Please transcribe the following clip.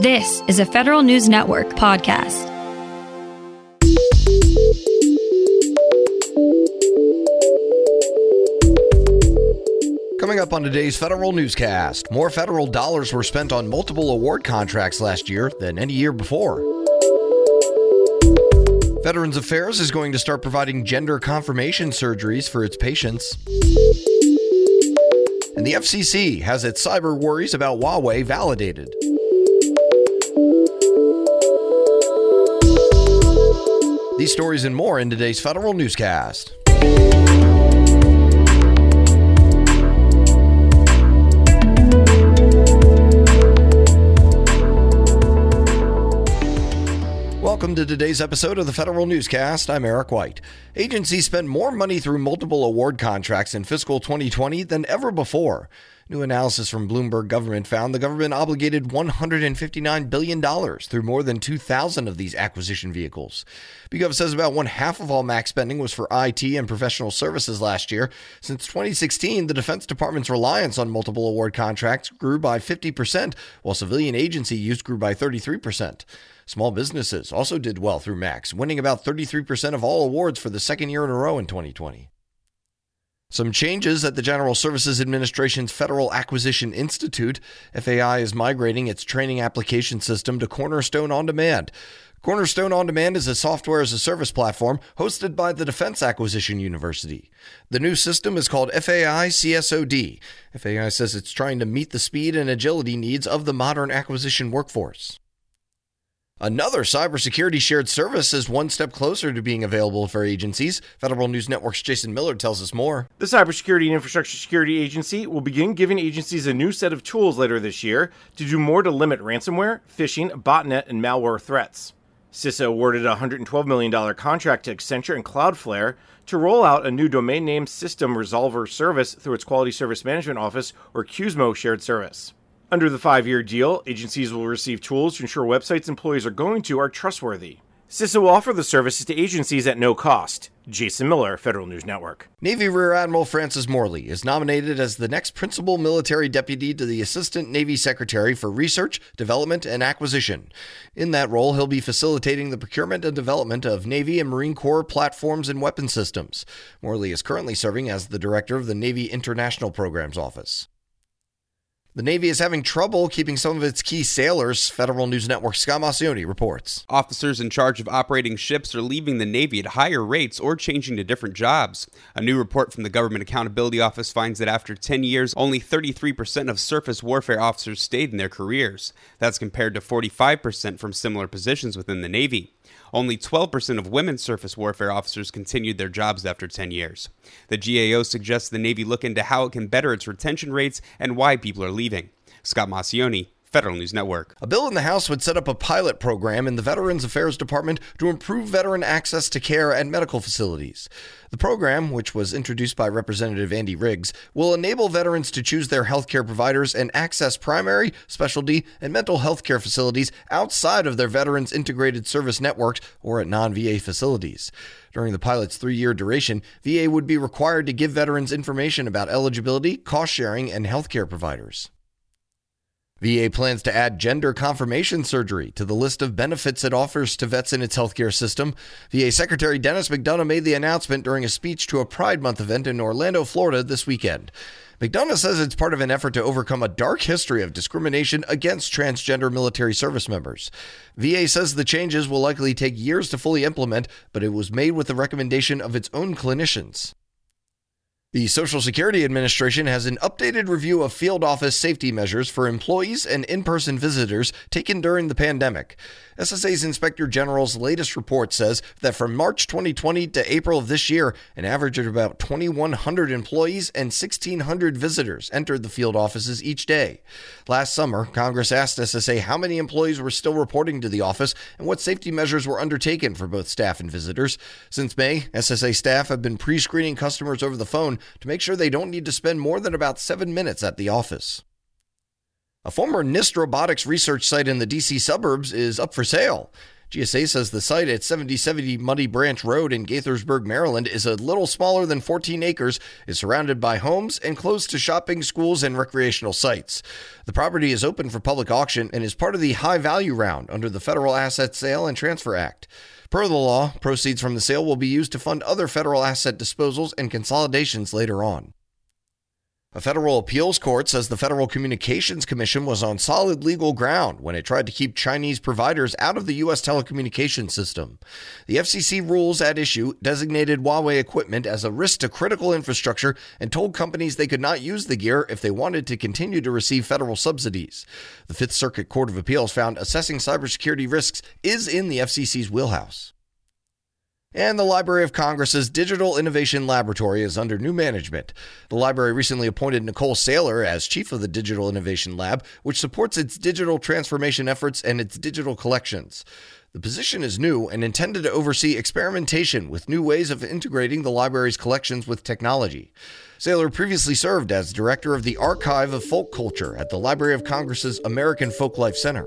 This is a Federal News Network podcast. Coming up on today's Federal Newscast, more federal dollars were spent on multiple award contracts last year than any year before. Veterans Affairs is going to start providing gender confirmation surgeries for its patients. And the FCC has its cyber worries about Huawei validated. These stories and more in today's Federal Newscast. Welcome to today's episode of the Federal Newscast. I'm Eric White. Agencies spent more money through multiple award contracts in fiscal 2020 than ever before. New analysis from Bloomberg Government found the government obligated $159 billion through more than 2,000 of these acquisition vehicles. BGov says about one half of all MACs spending was for IT and professional services last year. Since 2016, the Defense Department's reliance on multiple award contracts grew by 50%, while civilian agency use grew by 33%. Small businesses also did well through MACs, winning about 33% of all awards for the second year in a row in 2020. Some changes at the General Services Administration's Federal Acquisition Institute. FAI is migrating its training application system to Cornerstone On Demand. Cornerstone On Demand is a software as a service platform hosted by the Defense Acquisition University. The new system is called FAI CSOD. FAI says it's trying to meet the speed and agility needs of the modern acquisition workforce. Another cybersecurity shared service is one step closer to being available for agencies. Federal News Network's Jason Miller tells us more. The Cybersecurity and Infrastructure Security Agency will begin giving agencies a new set of tools later this year to do more to limit ransomware, phishing, botnet, and malware threats. CISA awarded a $112 million contract to Accenture and Cloudflare to roll out a new domain name system resolver service through its Quality Service Management Office, or QSMO shared service. Under the five year deal, agencies will receive tools to ensure websites employees are going to are trustworthy. CISA will offer the services to agencies at no cost. Jason Miller, Federal News Network. Navy Rear Admiral Francis Morley is nominated as the next principal military deputy to the Assistant Navy Secretary for Research, Development, and Acquisition. In that role, he'll be facilitating the procurement and development of Navy and Marine Corps platforms and weapon systems. Morley is currently serving as the director of the Navy International Programs Office. The Navy is having trouble keeping some of its key sailors, Federal News Network Scott Maucione reports. Officers in charge of operating ships are leaving the Navy at higher rates or changing to different jobs. A new report from the Government Accountability Office finds that after 10 years, only 33% of surface warfare officers stayed in their careers. That's compared to 45% from similar positions within the Navy. Only 12% of women surface warfare officers continued their jobs after 10 years. The GAO suggests the Navy look into how it can better its retention rates and why people are leaving. Scott Maucione, Federal News Network. A bill in the House would set up a pilot program in the Veterans Affairs Department to improve veteran access to care at medical facilities. The program, which was introduced by Representative Andy Biggs, will enable veterans to choose their healthcare providers and access primary, specialty, and mental health care facilities outside of their Veterans Integrated Service Networks or at non VA facilities. During the pilot's three year duration, VA would be required to give veterans information about eligibility, cost sharing, and healthcare providers. VA plans to add gender confirmation surgery to the list of benefits it offers to vets in its healthcare system. VA Secretary Denis McDonough made the announcement during a speech to a Pride Month event in Orlando, Florida this weekend. McDonough says it's part of an effort to overcome a dark history of discrimination against transgender military service members. VA says the changes will likely take years to fully implement, but it was made with the recommendation of its own clinicians. The Social Security Administration has an updated review of field office safety measures for employees and in person visitors taken during the pandemic. SSA's Inspector General's latest report says that from March 2020 to April of this year, an average of about 2,100 employees and 1,600 visitors entered the field offices each day. Last summer, Congress asked SSA how many employees were still reporting to the office and what safety measures were undertaken for both staff and visitors. Since May, SSA staff have been pre screening customers over the phone to make sure they don't need to spend more than about seven minutes at the office. A former NIST robotics research site in the DC suburbs is up for sale. GSA says the site at 7070 Muddy Branch Road in Gaithersburg, Maryland is a little smaller than 14 acres, is surrounded by homes, and close to shopping, schools, and recreational sites. The property is open for public auction and is part of the high value round under the Federal Asset Sale and Transfer Act. Per the law, proceeds from the sale will be used to fund other federal asset disposals and consolidations later on. A federal appeals court says the Federal Communications Commission was on solid legal ground when it tried to keep Chinese providers out of the U.S. telecommunications system. The FCC rules at issue designated Huawei equipment as a risk to critical infrastructure and told companies they could not use the gear if they wanted to continue to receive federal subsidies. The Fifth Circuit Court of Appeals found assessing cybersecurity risks is in the FCC's wheelhouse. And the Library of Congress's Digital Innovation Laboratory is under new management. The library recently appointed Nicole Saylor as chief of the Digital Innovation Lab, which supports its digital transformation efforts and its digital collections. The position is new and intended to oversee experimentation with new ways of integrating the library's collections with technology. Saylor previously served as director of the Archive of Folk Culture at the Library of Congress's American Folklife Center.